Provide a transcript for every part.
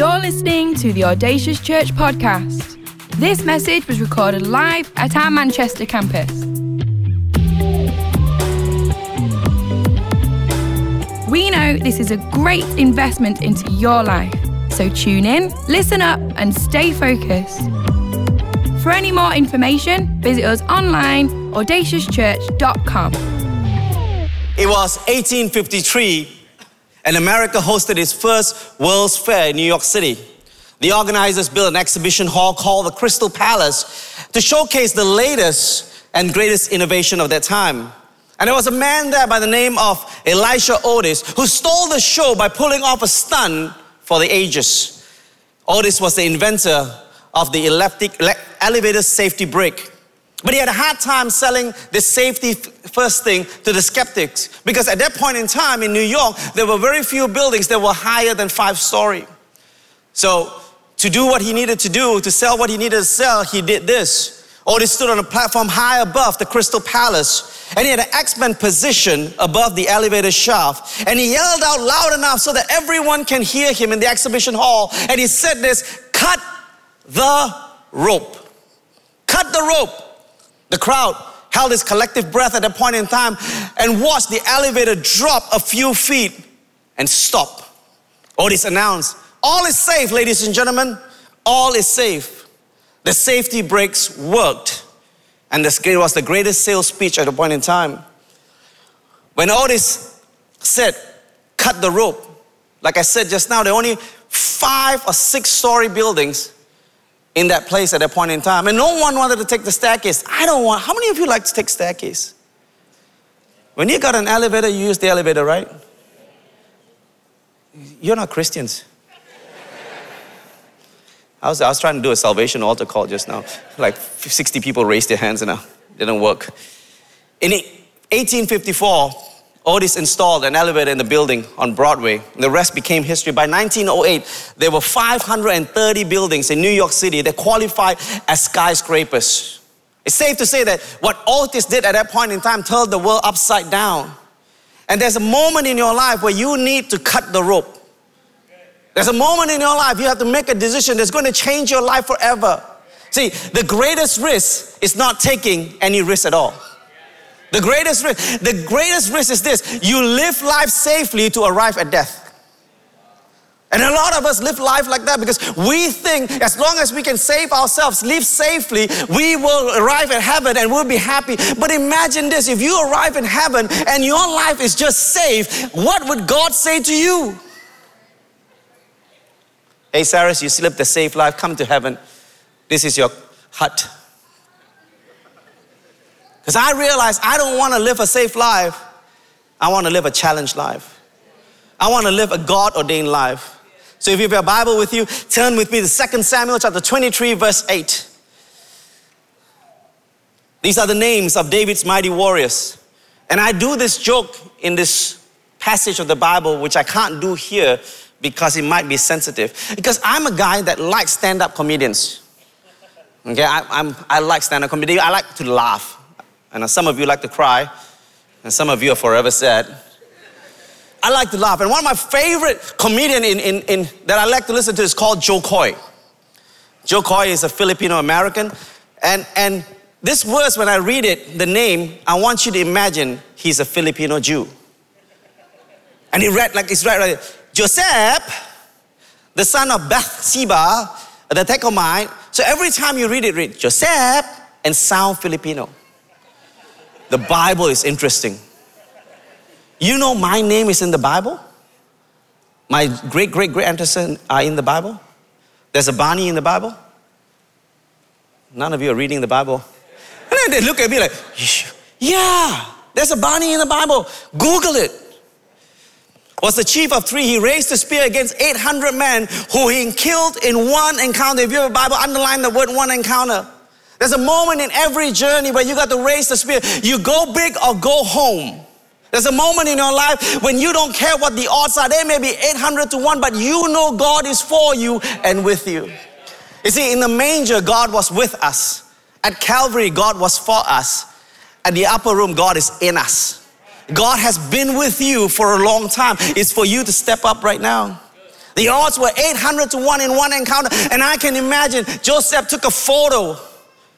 You're listening to the Audacious Church podcast. This message was recorded live at our Manchester campus. We know this is a great investment into your life, so tune in, listen up, and stay focused. For any more information, visit us online audaciouschurch.com. It was 1853 and America hosted its first World's Fair in New York City. The organizers built an exhibition hall called the Crystal Palace to showcase the latest and greatest innovation of that time. And there was a man there by the name of Elisha Otis who stole the show by pulling off a stunt for the ages. Otis was the inventor of the electric elevator safety brake. But he had a hard time selling the safety first thing to the skeptics because at that point in time in New York, there were very few buildings that were higher than five story. So, to do what he needed to do, to sell what he needed to sell, he did this. Or he stood on a platform high above the Crystal Palace, and he had an X-Men position above the elevator shaft. And he yelled out loud enough so that everyone can hear him in the exhibition hall. And he said this, cut the rope. Cut the rope. The crowd held its collective breath at that point in time and watched the elevator drop a few feet and stop. Otis announced, All is safe, ladies and gentlemen. All is safe. The safety brakes worked. And this was the greatest sales speech at the point in time. When Otis said, Cut the rope, like I said just now, there are only five or six story buildings in that place at that point in time. And no one wanted to take the staircase. I don't want, how many of you like to take staircase? When you got an elevator, you use the elevator, right? You're not Christians. I was, I was trying to do a salvation altar call just now. Like 60 people raised their hands and it didn't work. In 1854, Otis installed an elevator in the building on Broadway. The rest became history. By 1908, there were 530 buildings in New York City that qualified as skyscrapers. It's safe to say that what Otis did at that point in time turned the world upside down. And there's a moment in your life where you need to cut the rope. There's a moment in your life you have to make a decision that's going to change your life forever. See, the greatest risk is not taking any risk at all. The greatest risk, the greatest risk is this you live life safely to arrive at death. And a lot of us live life like that because we think as long as we can save ourselves, live safely, we will arrive at heaven and we'll be happy. But imagine this if you arrive in heaven and your life is just safe, what would God say to you? Hey, Saras, you lived a safe life, come to heaven. This is your hut. Because I realize I don't want to live a safe life. I want to live a challenged life. I want to live a God ordained life. So if you have your Bible with you, turn with me to 2 Samuel chapter 23, verse 8. These are the names of David's mighty warriors. And I do this joke in this passage of the Bible, which I can't do here because it might be sensitive. Because I'm a guy that likes stand up comedians. Okay, I, I'm, I like stand up comedy. I like to laugh. And some of you like to cry, and some of you are forever sad. I like to laugh. And one of my favorite comedian in, in, in, that I like to listen to is called Jo Koy. Jo Koy is a Filipino American. And, and this verse, when I read it, the name, I want you to imagine he's a Filipino Jew. And he read like it's right, right. Joseph, the son of Bathsheba, the Tahkemonite. So every time you read it, read Joseph and sound Filipino. The Bible is interesting. You know, my name is in the Bible. My great great great ancestors are in the Bible. There's a Barney in the Bible. None of you are reading the Bible. And then they look at me like, yeah, there's a Barney in the Bible. Google it. Was the chief of three. He raised the spear against 800 men who he killed in one encounter. If you have a Bible, underline the word one encounter. There's a moment in every journey where you got to raise the spirit. You go big or go home. There's a moment in your life when you don't care what the odds are. They may be 800 to 1, but you know God is for you and with you. You see, in the manger, God was with us. At Calvary, God was for us. At the upper room, God is in us. God has been with you for a long time. It's for you to step up right now. The odds were 800 to 1 in one encounter. And I can imagine Joseph took a photo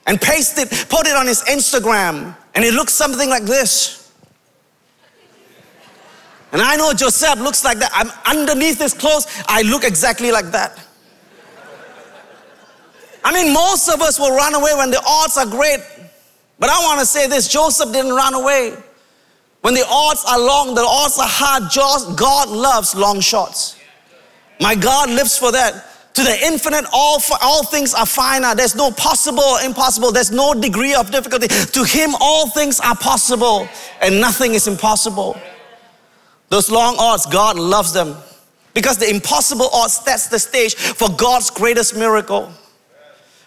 and paste it, put it on his Instagram, and it looks something like this. And I know Joseph looks like that. I'm underneath his clothes, I look exactly like that. I mean, most of us will run away when the odds are great. But I want to say this Joseph didn't run away. When the odds are long, the odds are hard, God loves long shots. My God lives for that. To the infinite, all, all things are finite. There's no possible or impossible. There's no degree of difficulty. To Him, all things are possible and nothing is impossible. Those long odds, God loves them because the impossible odds sets the stage for God's greatest miracle.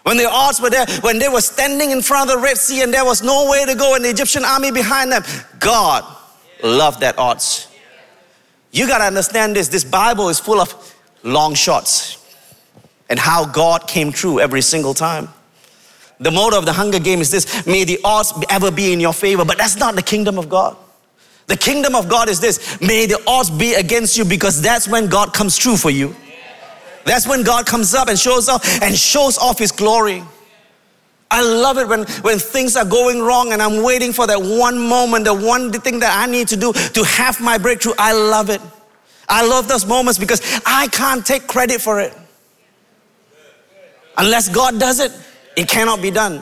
When the odds were there, when they were standing in front of the Red Sea and there was no way to go and the Egyptian army behind them, God loved that odds. You got to understand this. This Bible is full of long shots and how God came true every single time. The motto of the Hunger Game is this may the odds ever be in your favor, but that's not the kingdom of God. The kingdom of God is this may the odds be against you because that's when God comes true for you. That's when God comes up and shows up and shows off his glory. I love it when, when things are going wrong and I'm waiting for that one moment, the one thing that I need to do to have my breakthrough. I love it. I love those moments because I can't take credit for it. Unless God does it, it cannot be done.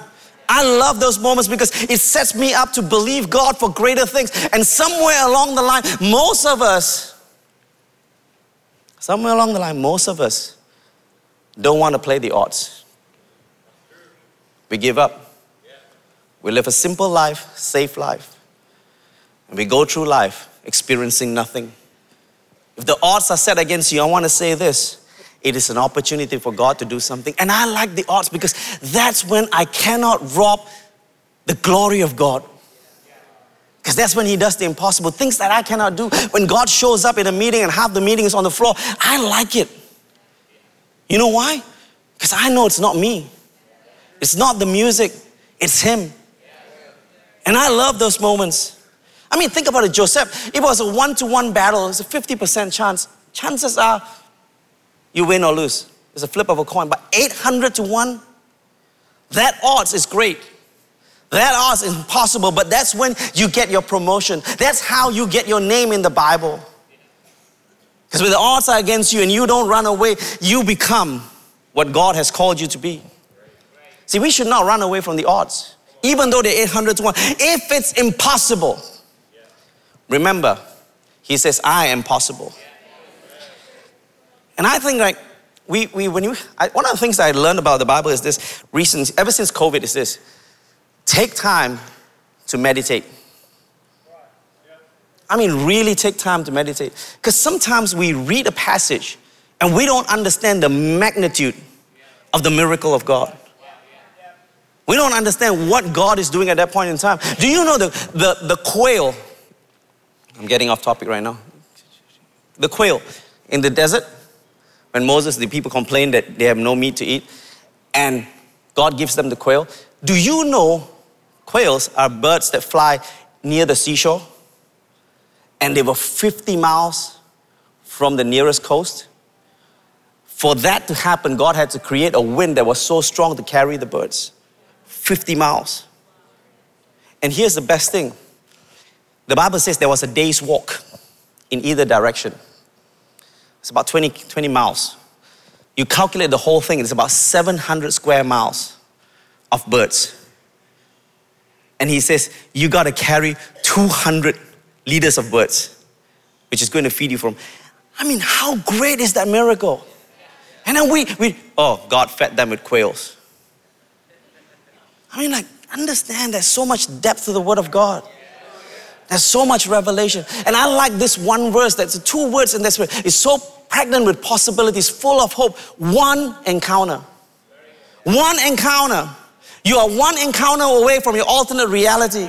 I love those moments because it sets me up to believe God for greater things. And somewhere along the line, most of us, Somewhere along the line, most of us don't want to play the odds. We give up. We live a simple life, safe life. And we go through life experiencing nothing. If the odds are set against you, I want to say this it is an opportunity for God to do something. And I like the odds because that's when I cannot rob the glory of God. Because that's when he does the impossible things that I cannot do. When God shows up in a meeting and half the meeting is on the floor, I like it. You know why? Because I know it's not me, it's not the music, it's him. And I love those moments. I mean, think about it, Joseph. It was a one to one battle, it's a 50% chance. Chances are you win or lose. It's a flip of a coin. But 800 to 1, that odds is great. That odds is impossible, but that's when you get your promotion. That's how you get your name in the Bible. Because when the odds are against you and you don't run away, you become what God has called you to be. See, we should not run away from the odds, even though they're 800 to 1. If it's impossible, remember, He says, I am possible. And I think, like, we, we when you, I, one of the things I learned about the Bible is this recent, ever since COVID, is this Take time to meditate. I mean, really take time to meditate. Because sometimes we read a passage and we don't understand the magnitude of the miracle of God. We don't understand what God is doing at that point in time. Do you know the, the, the quail? I'm getting off topic right now. The quail in the desert, when Moses, the people complain that they have no meat to eat, and God gives them the quail. Do you know Quails are birds that fly near the seashore, and they were 50 miles from the nearest coast. For that to happen, God had to create a wind that was so strong to carry the birds 50 miles. And here's the best thing the Bible says there was a day's walk in either direction. It's about 20, 20 miles. You calculate the whole thing, it's about 700 square miles of birds. And he says, You got to carry 200 liters of birds, which is going to feed you from. I mean, how great is that miracle? And then we, we oh, God fed them with quails. I mean, like, understand there's so much depth to the Word of God. There's so much revelation. And I like this one verse that's two words in this verse. It's so pregnant with possibilities, full of hope. One encounter. One encounter. You are one encounter away from your alternate reality.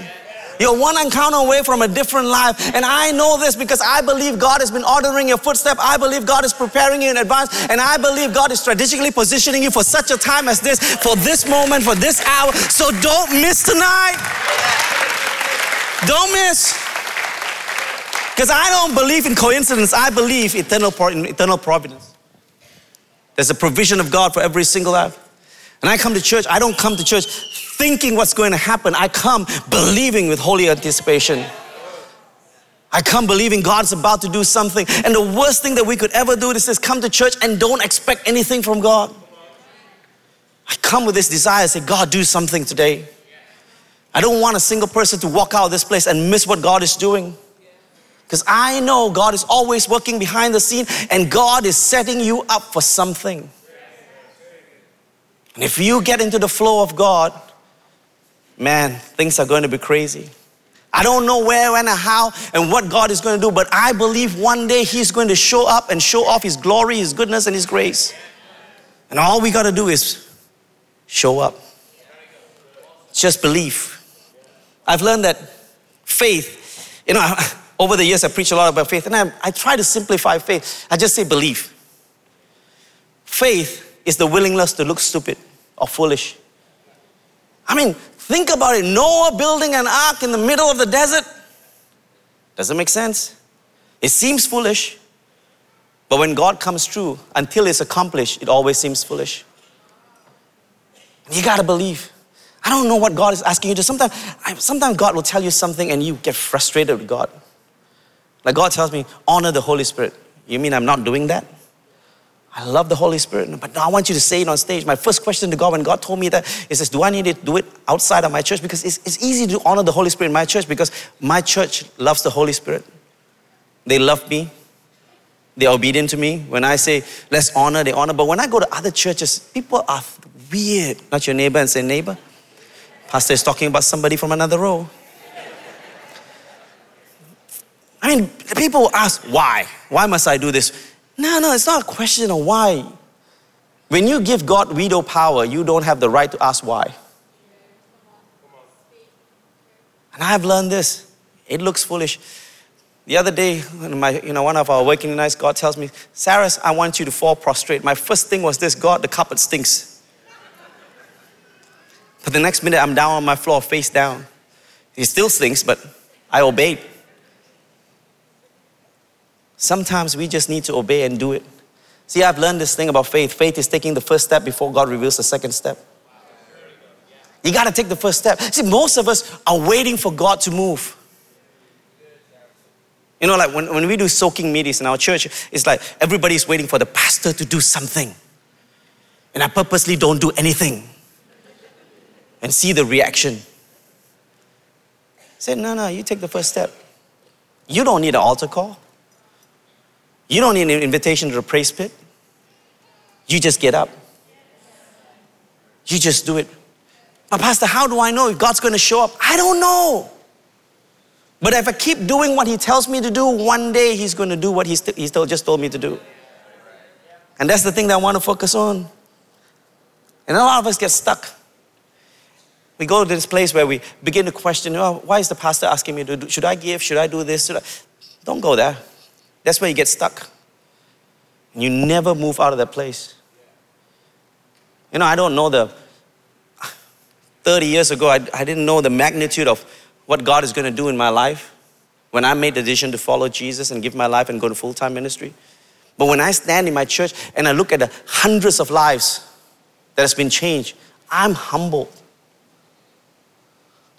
You're one encounter away from a different life. And I know this because I believe God has been ordering your footstep. I believe God is preparing you in advance. And I believe God is strategically positioning you for such a time as this, for this moment, for this hour. So don't miss tonight. Don't miss. Because I don't believe in coincidence, I believe eternal, in eternal providence. There's a provision of God for every single life. And I come to church, I don't come to church thinking what's going to happen. I come believing with holy anticipation. I come believing God's about to do something. And the worst thing that we could ever do is just come to church and don't expect anything from God. I come with this desire, say, God, do something today. I don't want a single person to walk out of this place and miss what God is doing. Because I know God is always working behind the scene and God is setting you up for something. And if you get into the flow of God, man, things are going to be crazy. I don't know where, when, and how, and what God is going to do, but I believe one day He's going to show up and show off His glory, His goodness, and His grace. And all we got to do is show up. Just believe. I've learned that faith, you know, over the years I preach a lot about faith, and I, I try to simplify faith. I just say believe. Faith is the willingness to look stupid or foolish. I mean, Think about it Noah building an ark in the middle of the desert. Doesn't make sense. It seems foolish. But when God comes true, until it's accomplished, it always seems foolish. You gotta believe. I don't know what God is asking you to. Sometimes, sometimes God will tell you something and you get frustrated with God. Like God tells me, honor the Holy Spirit. You mean I'm not doing that? I love the Holy Spirit, but now I want you to say it on stage. My first question to God, when God told me that, he says, Do I need to do it outside of my church? Because it's, it's easy to honor the Holy Spirit in my church because my church loves the Holy Spirit. They love me. They're obedient to me. When I say, let's honor, they honor. But when I go to other churches, people are weird. Not your neighbor and say, neighbor. Pastor is talking about somebody from another row. I mean, people ask, why? Why must I do this? No, no, it's not a question of why. When you give God veto power, you don't have the right to ask why. And I've learned this. It looks foolish. The other day, my, you know, one of our working nights, God tells me, Saras, I want you to fall prostrate. My first thing was this God, the carpet stinks. But the next minute, I'm down on my floor, face down. It still stinks, but I obeyed. Sometimes we just need to obey and do it. See, I've learned this thing about faith. Faith is taking the first step before God reveals the second step. You got to take the first step. See, most of us are waiting for God to move. You know, like when, when we do soaking meetings in our church, it's like everybody's waiting for the pastor to do something. And I purposely don't do anything and see the reaction. Said, no, no, you take the first step. You don't need an altar call. You don't need an invitation to the praise pit. You just get up. You just do it. But, Pastor, how do I know if God's going to show up? I don't know. But if I keep doing what He tells me to do, one day He's going to do what He, st- he still just told me to do. And that's the thing that I want to focus on. And a lot of us get stuck. We go to this place where we begin to question, oh, why is the pastor asking me to do? Should I give? Should I do this? I? Don't go there. That's where you get stuck. You never move out of that place. You know, I don't know the 30 years ago, I, I didn't know the magnitude of what God is going to do in my life when I made the decision to follow Jesus and give my life and go to full time ministry. But when I stand in my church and I look at the hundreds of lives that has been changed, I'm humbled.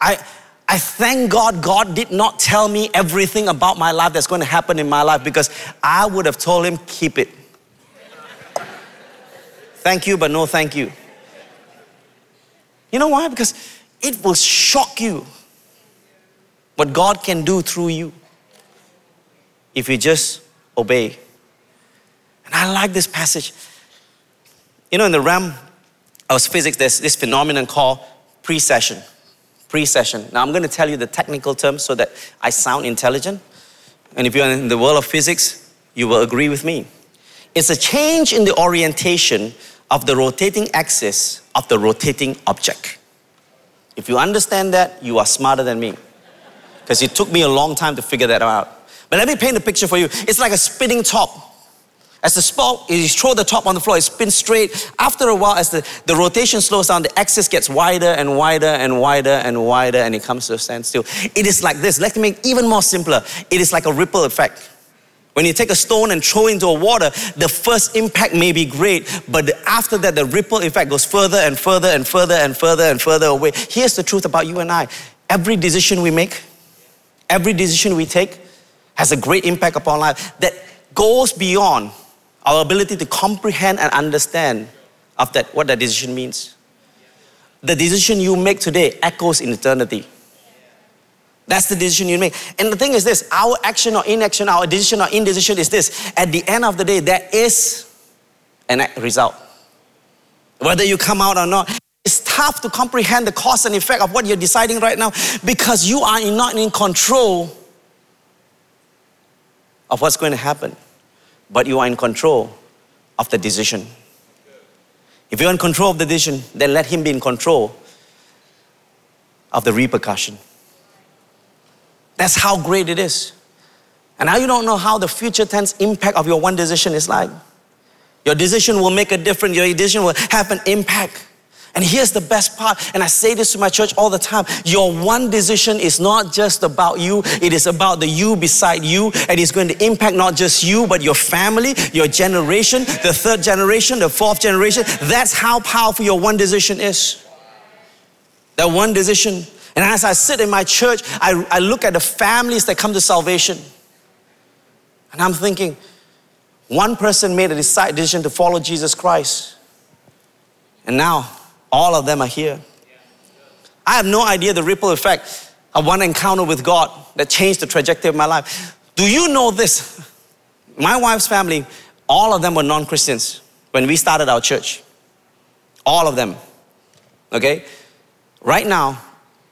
I, I thank God, God did not tell me everything about my life that's going to happen in my life because I would have told him, keep it. thank you, but no thank you. You know why? Because it will shock you what God can do through you if you just obey. And I like this passage. You know, in the realm of physics, there's this phenomenon called precession precession. Now, I'm going to tell you the technical terms so that I sound intelligent. And if you're in the world of physics, you will agree with me. It's a change in the orientation of the rotating axis of the rotating object. If you understand that, you are smarter than me. Because it took me a long time to figure that out. But let me paint a picture for you. It's like a spinning top. As the spot, you throw the top on the floor, it spins straight. After a while, as the, the rotation slows down, the axis gets wider and wider and wider and wider, and it comes to a standstill. It is like this. Let me make even more simpler. It is like a ripple effect. When you take a stone and throw it into a water, the first impact may be great, but after that, the ripple effect goes further and further and further and further and further away. Here's the truth about you and I every decision we make, every decision we take has a great impact upon life that goes beyond our ability to comprehend and understand of that, what that decision means. The decision you make today echoes in eternity. That's the decision you make. And the thing is this our action or inaction, our decision or indecision is this. At the end of the day, there is an result. Whether you come out or not, it's tough to comprehend the cause and effect of what you're deciding right now because you are not in control of what's going to happen, but you are in control of the decision. If you're in control of the decision, then let Him be in control of the repercussion. That's how great it is. And now you don't know how the future tense impact of your one decision is like. Your decision will make a difference, your decision will have an impact. And here's the best part, and I say this to my church all the time your one decision is not just about you, it is about the you beside you, and it's going to impact not just you, but your family, your generation, the third generation, the fourth generation. That's how powerful your one decision is. That one decision and as I sit in my church, I, I look at the families that come to salvation. And I'm thinking, one person made a decision to follow Jesus Christ. And now all of them are here. I have no idea the ripple effect of one encounter with God that changed the trajectory of my life. Do you know this? My wife's family, all of them were non Christians when we started our church. All of them. Okay? Right now,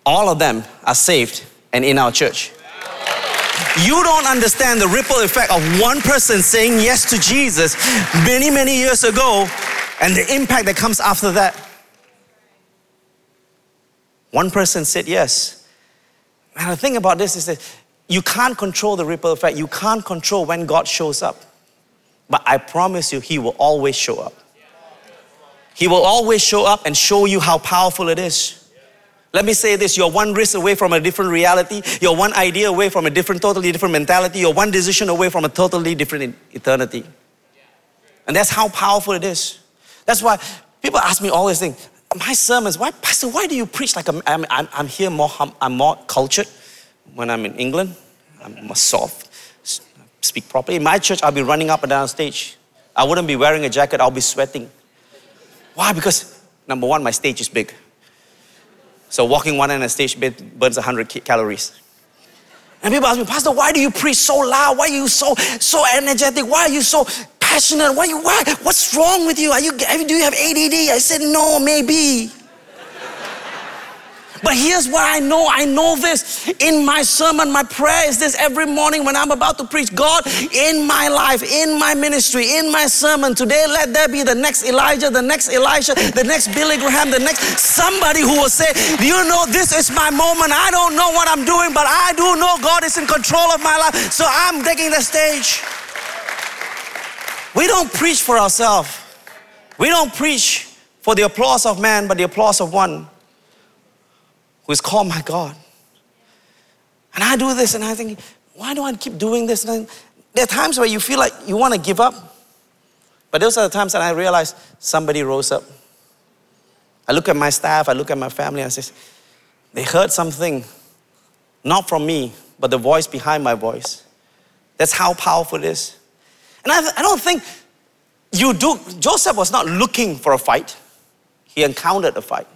all of them are saved and in our church. You don't understand the ripple effect of one person saying yes to Jesus many, many years ago and the impact that comes after that. One person said yes. And the thing about this is that you can't control the ripple effect. You can't control when God shows up. But I promise you, He will always show up. He will always show up and show you how powerful it is. Let me say this you're one risk away from a different reality, you're one idea away from a different, totally different mentality, you're one decision away from a totally different eternity. And that's how powerful it is. That's why people ask me all these things. My sermons, why, Pastor, why do you preach like I'm, I'm, I'm here more, I'm more cultured when I'm in England? I'm soft, speak properly. In my church, I'll be running up and down stage. I wouldn't be wearing a jacket, I'll be sweating. Why? Because number one, my stage is big. So walking one end of stage burns 100 calories. And people ask me, Pastor, why do you preach so loud? Why are you so so energetic? Why are you so passionate? Why you why? What's wrong with you? Are you do you have ADD? I said, no, maybe. But here's what I know I know this. In my sermon, my prayer is this every morning when I'm about to preach God, in my life, in my ministry, in my sermon today, let there be the next Elijah, the next Elisha, the next Billy Graham, the next somebody who will say, You know, this is my moment. I don't know what I'm doing, but I do know God is in control of my life. So I'm taking the stage. We don't preach for ourselves. We don't preach for the applause of man, but the applause of one who is called my God. And I do this and I think, why do I keep doing this? And there are times where you feel like you want to give up. But those are the times that I realize somebody rose up. I look at my staff, I look at my family, and I say, they heard something, not from me, but the voice behind my voice. That's how powerful it is. And I, I don't think you do, Joseph was not looking for a fight, he encountered a fight.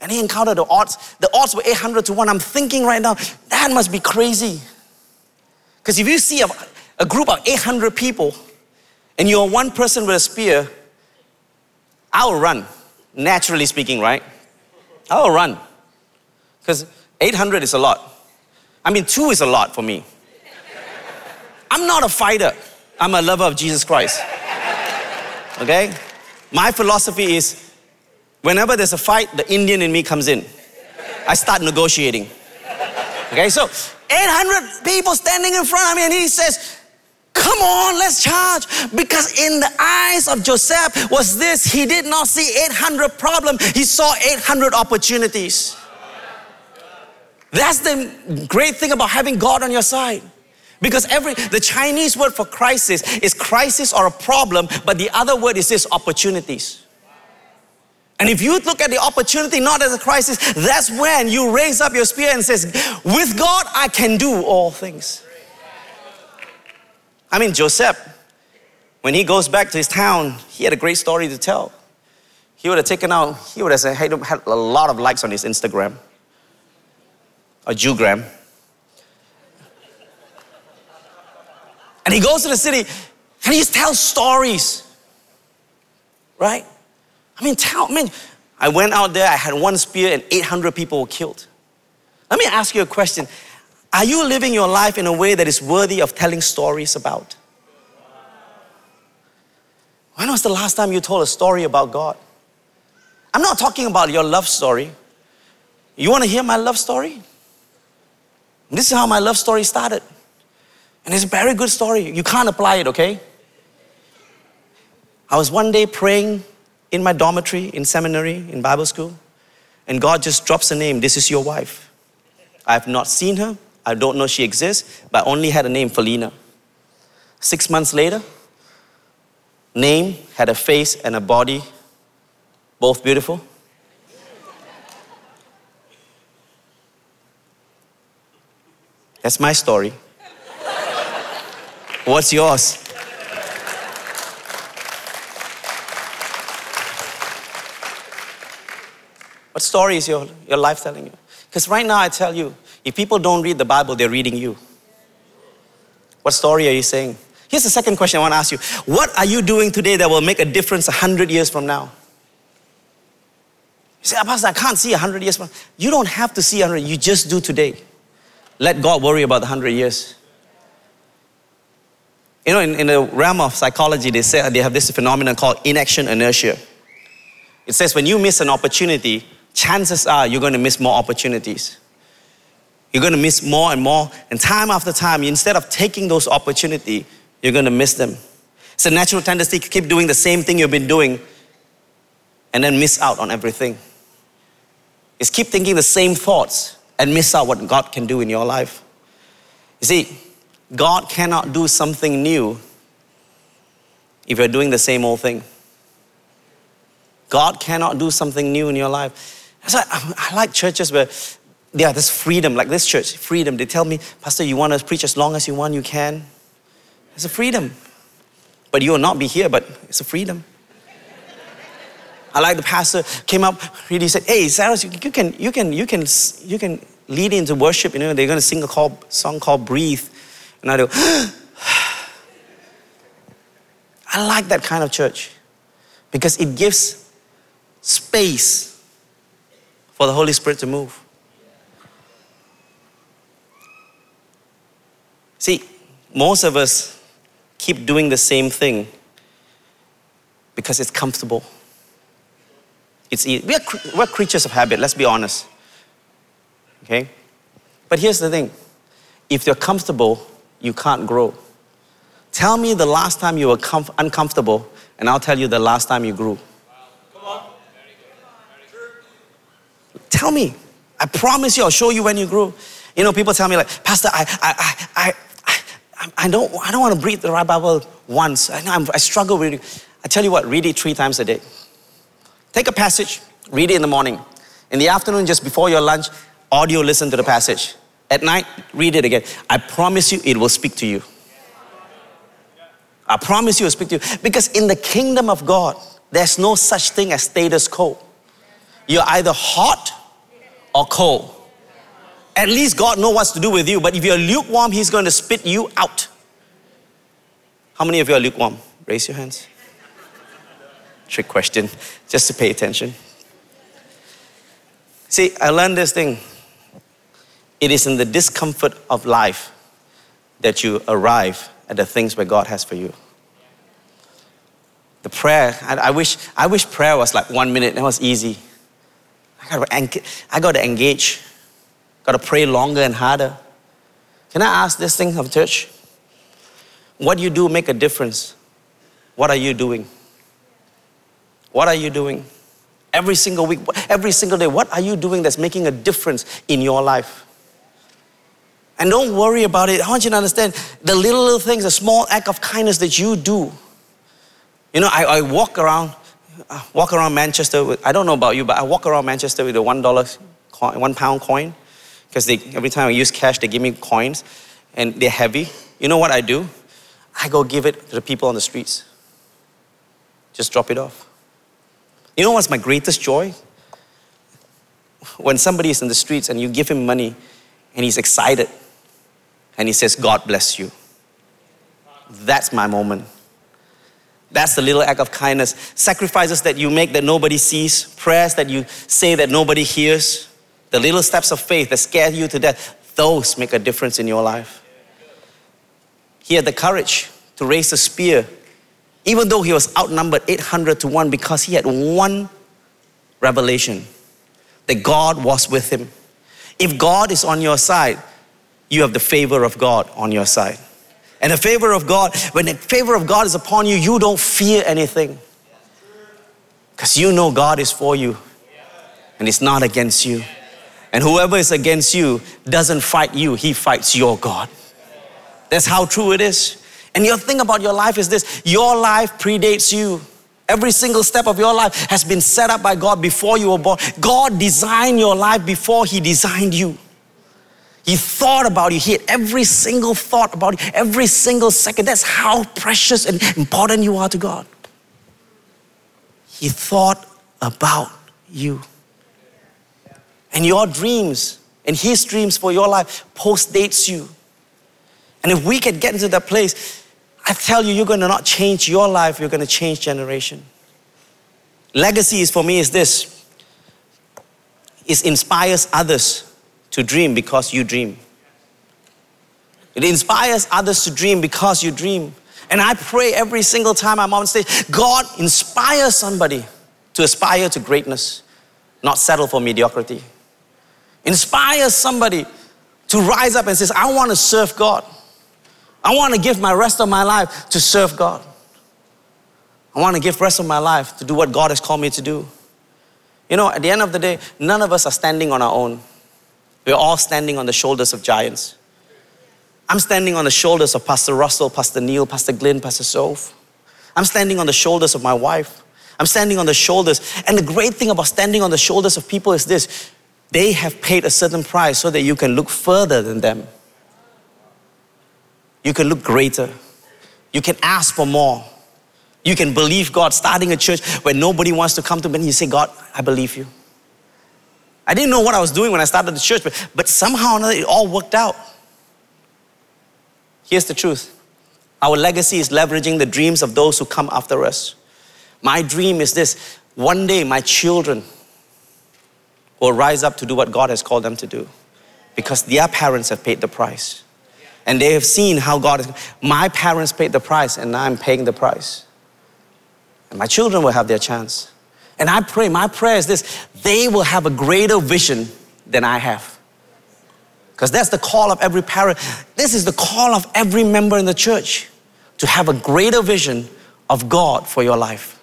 And he encountered the odds. The odds were 800 to 1. I'm thinking right now, that must be crazy. Because if you see a, a group of 800 people and you're one person with a spear, I'll run, naturally speaking, right? I'll run. Because 800 is a lot. I mean, two is a lot for me. I'm not a fighter, I'm a lover of Jesus Christ. Okay? My philosophy is Whenever there's a fight, the Indian in me comes in. I start negotiating. Okay, so 800 people standing in front of me, and he says, Come on, let's charge. Because in the eyes of Joseph was this he did not see 800 problem, he saw 800 opportunities. That's the great thing about having God on your side. Because every the Chinese word for crisis is crisis or a problem, but the other word is this opportunities. And if you look at the opportunity not as a crisis, that's when you raise up your spear and says, with God I can do all things. I mean Joseph, when he goes back to his town, he had a great story to tell. He would have taken out, he would have said, hey, had a lot of likes on his Instagram a Jewgram. And he goes to the city and he tells stories. Right? I mean, tell, man, I went out there, I had one spear, and 800 people were killed. Let me ask you a question. Are you living your life in a way that is worthy of telling stories about? When was the last time you told a story about God? I'm not talking about your love story. You want to hear my love story? This is how my love story started. And it's a very good story. You can't apply it, okay? I was one day praying in my dormitory in seminary, in Bible school, and God just drops a name This is your wife. I have not seen her, I don't know she exists, but I only had a name, Felina. Six months later, name had a face and a body, both beautiful. That's my story. What's yours? What story is your, your life telling you? Because right now I tell you, if people don't read the Bible, they're reading you. What story are you saying? Here's the second question I want to ask you. What are you doing today that will make a difference 100 years from now? You say, ah, Pastor, I can't see 100 years from You don't have to see 100, you just do today. Let God worry about the 100 years. You know, in, in the realm of psychology, they say they have this phenomenon called inaction inertia. It says when you miss an opportunity, chances are you're going to miss more opportunities. You're going to miss more and more. And time after time, instead of taking those opportunities, you're going to miss them. It's a natural tendency to keep doing the same thing you've been doing and then miss out on everything. It's keep thinking the same thoughts and miss out what God can do in your life. You see, God cannot do something new if you're doing the same old thing. God cannot do something new in your life. I, I like churches where yeah, there's freedom, like this church, freedom. They tell me, Pastor, you want to preach as long as you want, you can. It's a freedom. But you will not be here, but it's a freedom. I like the pastor came up, really said, Hey, Sarah, you, you, can, you, can, you, can, you can lead into worship. You know, they're going to sing a call, song called Breathe. And I go, I like that kind of church because it gives space for the Holy Spirit to move. See, most of us keep doing the same thing because it's comfortable. It's easy. We're, we're creatures of habit, let's be honest. Okay? But here's the thing if you're comfortable, you can't grow. Tell me the last time you were comf- uncomfortable, and I'll tell you the last time you grew. Tell me. I promise you, I'll show you when you grew. You know, people tell me like, Pastor, I, I, I, I, I don't, I don't want to read the Bible once. I, I struggle with it. I tell you what, read it three times a day. Take a passage, read it in the morning. In the afternoon, just before your lunch, audio listen to the passage. At night, read it again. I promise you, it will speak to you. I promise you, it will speak to you. Because in the kingdom of God, there's no such thing as status quo. You're either hot or cold. At least God knows what to do with you. But if you're lukewarm, He's going to spit you out. How many of you are lukewarm? Raise your hands. Trick question, just to pay attention. See, I learned this thing. It is in the discomfort of life that you arrive at the things where God has for you. The prayer, I, I wish, I wish prayer was like one minute, it was easy. I gotta, I gotta engage, gotta pray longer and harder. Can I ask this thing of church? What you do make a difference. What are you doing? What are you doing? Every single week, every single day, what are you doing that's making a difference in your life? And don't worry about it. I want you to understand the little, little things, the small act of kindness that you do. You know, I, I walk around, I walk around Manchester with, I don't know about you, but I walk around Manchester with a one dollar coin, one pound coin. Because every time I use cash, they give me coins and they're heavy. You know what I do? I go give it to the people on the streets. Just drop it off. You know what's my greatest joy? When somebody is in the streets and you give him money and he's excited and he says, God bless you. That's my moment. That's the little act of kindness. Sacrifices that you make that nobody sees, prayers that you say that nobody hears, the little steps of faith that scare you to death, those make a difference in your life. He had the courage to raise the spear, even though he was outnumbered 800 to 1, because he had one revelation that God was with him. If God is on your side, you have the favor of God on your side. And the favor of God, when the favor of God is upon you, you don't fear anything. Because you know God is for you and it's not against you. And whoever is against you doesn't fight you, he fights your God. That's how true it is. And your thing about your life is this your life predates you. Every single step of your life has been set up by God before you were born. God designed your life before He designed you. He thought about you. He had every single thought about you, every single second. That's how precious and important you are to God. He thought about you. And your dreams and His dreams for your life post dates you. And if we can get into that place, I tell you, you're going to not change your life, you're going to change generation. Legacy is for me is this. It inspires others to dream because you dream. It inspires others to dream because you dream. And I pray every single time I'm on stage, God inspire somebody to aspire to greatness, not settle for mediocrity. Inspire somebody to rise up and says, I want to serve God. I want to give my rest of my life to serve God. I want to give rest of my life to do what God has called me to do. You know, at the end of the day, none of us are standing on our own. We're all standing on the shoulders of giants. I'm standing on the shoulders of Pastor Russell, Pastor Neil, Pastor Glenn, Pastor Soph. I'm standing on the shoulders of my wife. I'm standing on the shoulders. And the great thing about standing on the shoulders of people is this they have paid a certain price so that you can look further than them. You can look greater. You can ask for more. You can believe God. Starting a church where nobody wants to come to and you say, God, I believe you. I didn't know what I was doing when I started the church, but, but somehow or another it all worked out. Here's the truth our legacy is leveraging the dreams of those who come after us. My dream is this one day, my children will rise up to do what God has called them to do because their parents have paid the price. And they have seen how God is. My parents paid the price, and I'm paying the price. And my children will have their chance. And I pray, my prayer is this they will have a greater vision than I have. Because that's the call of every parent. This is the call of every member in the church to have a greater vision of God for your life.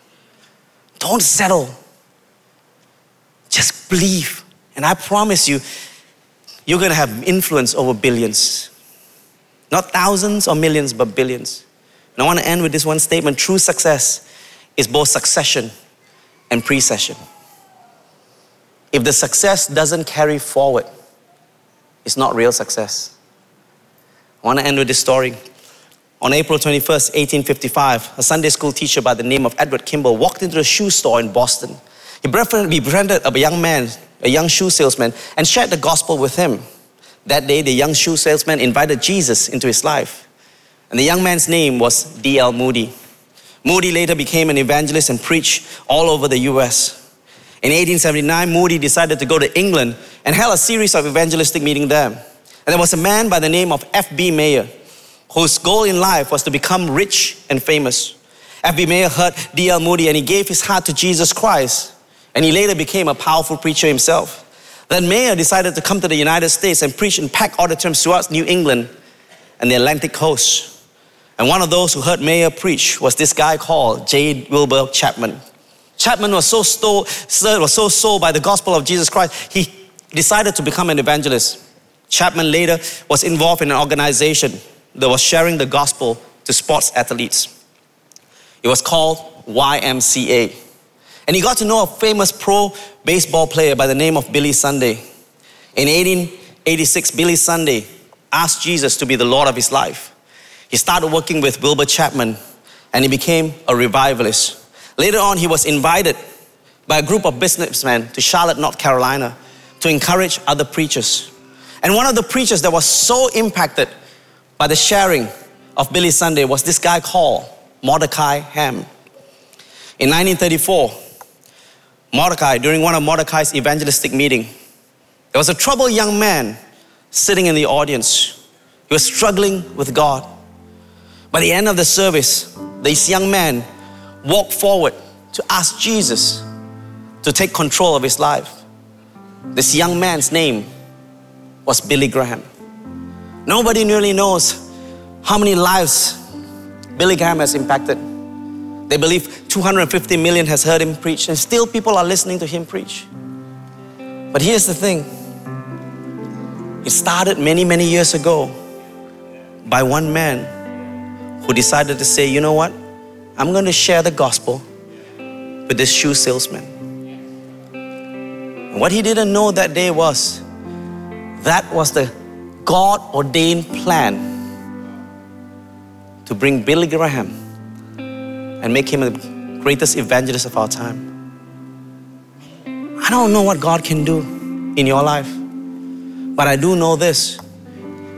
Don't settle. Just believe. And I promise you, you're going to have influence over billions. Not thousands or millions, but billions. And I want to end with this one statement true success is both succession and precession. If the success doesn't carry forward, it's not real success. I want to end with this story. On April 21st, 1855, a Sunday school teacher by the name of Edward Kimball walked into a shoe store in Boston. He befriended a young man, a young shoe salesman, and shared the gospel with him. That day, the young shoe salesman invited Jesus into his life. And the young man's name was D.L. Moody. Moody later became an evangelist and preached all over the US. In 1879, Moody decided to go to England and held a series of evangelistic meetings there. And there was a man by the name of F.B. Meyer, whose goal in life was to become rich and famous. F.B. Meyer heard D.L. Moody and he gave his heart to Jesus Christ. And he later became a powerful preacher himself. Then Meyer decided to come to the United States and preach in packed auditoriums throughout New England and the Atlantic coast. And one of those who heard Meyer preach was this guy called J. Wilbur Chapman. Chapman was so was so sold by the gospel of Jesus Christ, he decided to become an evangelist. Chapman later was involved in an organization that was sharing the gospel to sports athletes. It was called YMCA. And he got to know a famous pro baseball player by the name of Billy Sunday. In 1886, Billy Sunday asked Jesus to be the Lord of his life. He started working with Wilbur Chapman and he became a revivalist. Later on, he was invited by a group of businessmen to Charlotte, North Carolina to encourage other preachers. And one of the preachers that was so impacted by the sharing of Billy Sunday was this guy called Mordecai Ham. In 1934, Mordecai, during one of Mordecai's evangelistic meeting, there was a troubled young man sitting in the audience. He was struggling with God. By the end of the service, this young man walked forward to ask Jesus to take control of his life. This young man's name was Billy Graham. Nobody really knows how many lives Billy Graham has impacted. They believe 250 million has heard him preach, and still people are listening to him preach. But here's the thing it started many, many years ago by one man who decided to say, you know what? I'm going to share the gospel with this shoe salesman. And what he didn't know that day was that was the God ordained plan to bring Billy Graham and make him the greatest evangelist of our time. I don't know what God can do in your life, but I do know this.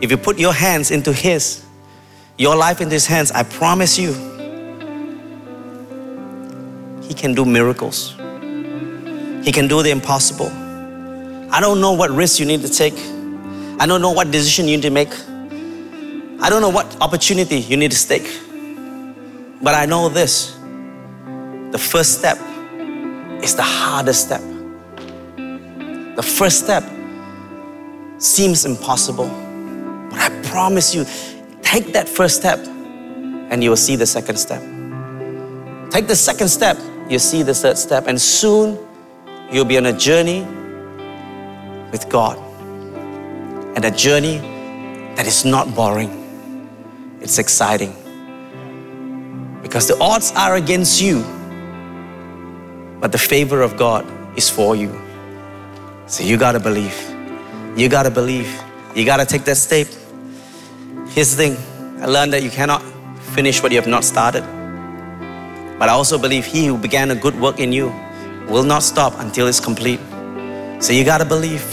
If you put your hands into His, your life in His hands, I promise you, He can do miracles. He can do the impossible. I don't know what risks you need to take. I don't know what decision you need to make. I don't know what opportunity you need to stake. But I know this the first step is the hardest step. The first step seems impossible, but I promise you, take that first step and you will see the second step. Take the second step, you'll see the third step, and soon you'll be on a journey with God. And a journey that is not boring, it's exciting. Because the odds are against you, but the favor of God is for you. So you gotta believe. You gotta believe. You gotta take that step. Here's the thing I learned that you cannot finish what you have not started. But I also believe he who began a good work in you will not stop until it's complete. So you gotta believe.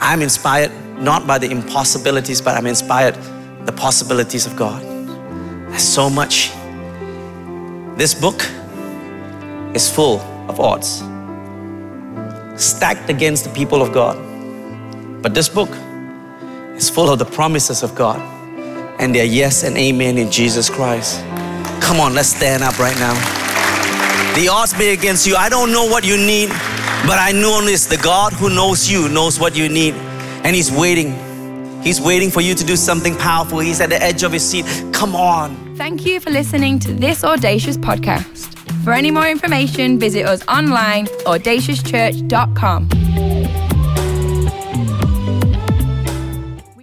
I'm inspired not by the impossibilities, but I'm inspired the possibilities of God. There's so much. This book is full of odds, stacked against the people of God. But this book is full of the promises of God, and they're yes and amen in Jesus Christ. Come on, let's stand up right now. The odds be against you. I don't know what you need, but I know this the God who knows you knows what you need, and He's waiting. He's waiting for you to do something powerful. He's at the edge of His seat. Come on. Thank you for listening to this Audacious podcast. For any more information, visit us online, audaciouschurch.com.